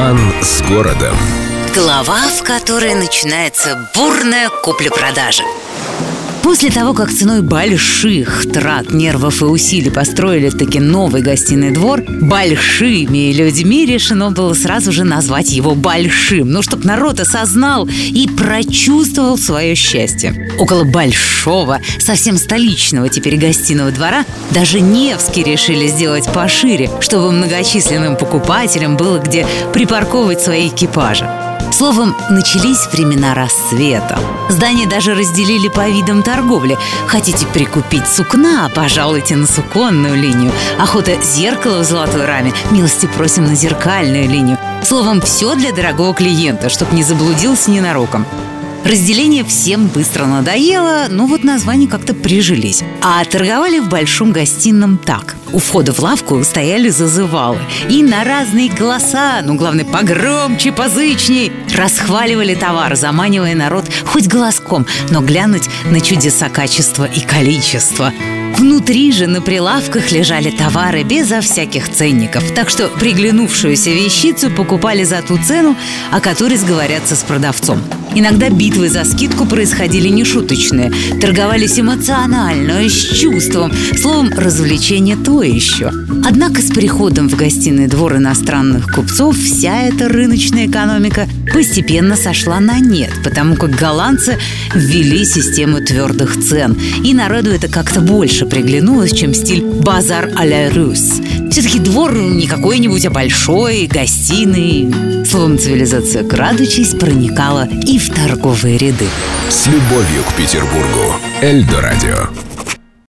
Роман с городом. Глава, в которой начинается бурная купля-продажа. После того, как ценой больших трат, нервов и усилий построили таки новый гостиный двор, большими людьми решено было сразу же назвать его большим, ну, чтоб народ осознал и прочувствовал свое счастье. Около большого, совсем столичного теперь гостиного двора даже Невский решили сделать пошире, чтобы многочисленным покупателям было где припарковывать свои экипажи. Словом, начались времена рассвета. Здание даже разделили по видам торговли. Хотите прикупить сукна, пожалуйте на суконную линию. Охота зеркала в золотой раме, милости просим на зеркальную линию. Словом, все для дорогого клиента, чтоб не заблудился ненароком. Разделение всем быстро надоело, но вот названия как-то прижились. А торговали в большом гостином так. У входа в лавку стояли зазывалы. И на разные голоса, ну, главное, погромче, позычней, расхваливали товар, заманивая народ хоть глазком, но глянуть на чудеса качества и количества. Внутри же на прилавках лежали товары безо всяких ценников, так что приглянувшуюся вещицу покупали за ту цену, о которой сговорятся с продавцом. Иногда битвы за скидку происходили нешуточные, торговались эмоционально, с чувством, словом, развлечение то еще. Однако с приходом в гостиный двор иностранных купцов вся эта рыночная экономика постепенно сошла на нет, потому как голландцы ввели систему твердых цен, и народу это как-то больше приглянулось, чем стиль «базар а-ля рус». Все-таки двор не какой-нибудь, а большой, гостиный. Словом, цивилизация, крадучись, проникала и в торговые ряды. С любовью к Петербургу. Эльдо радио.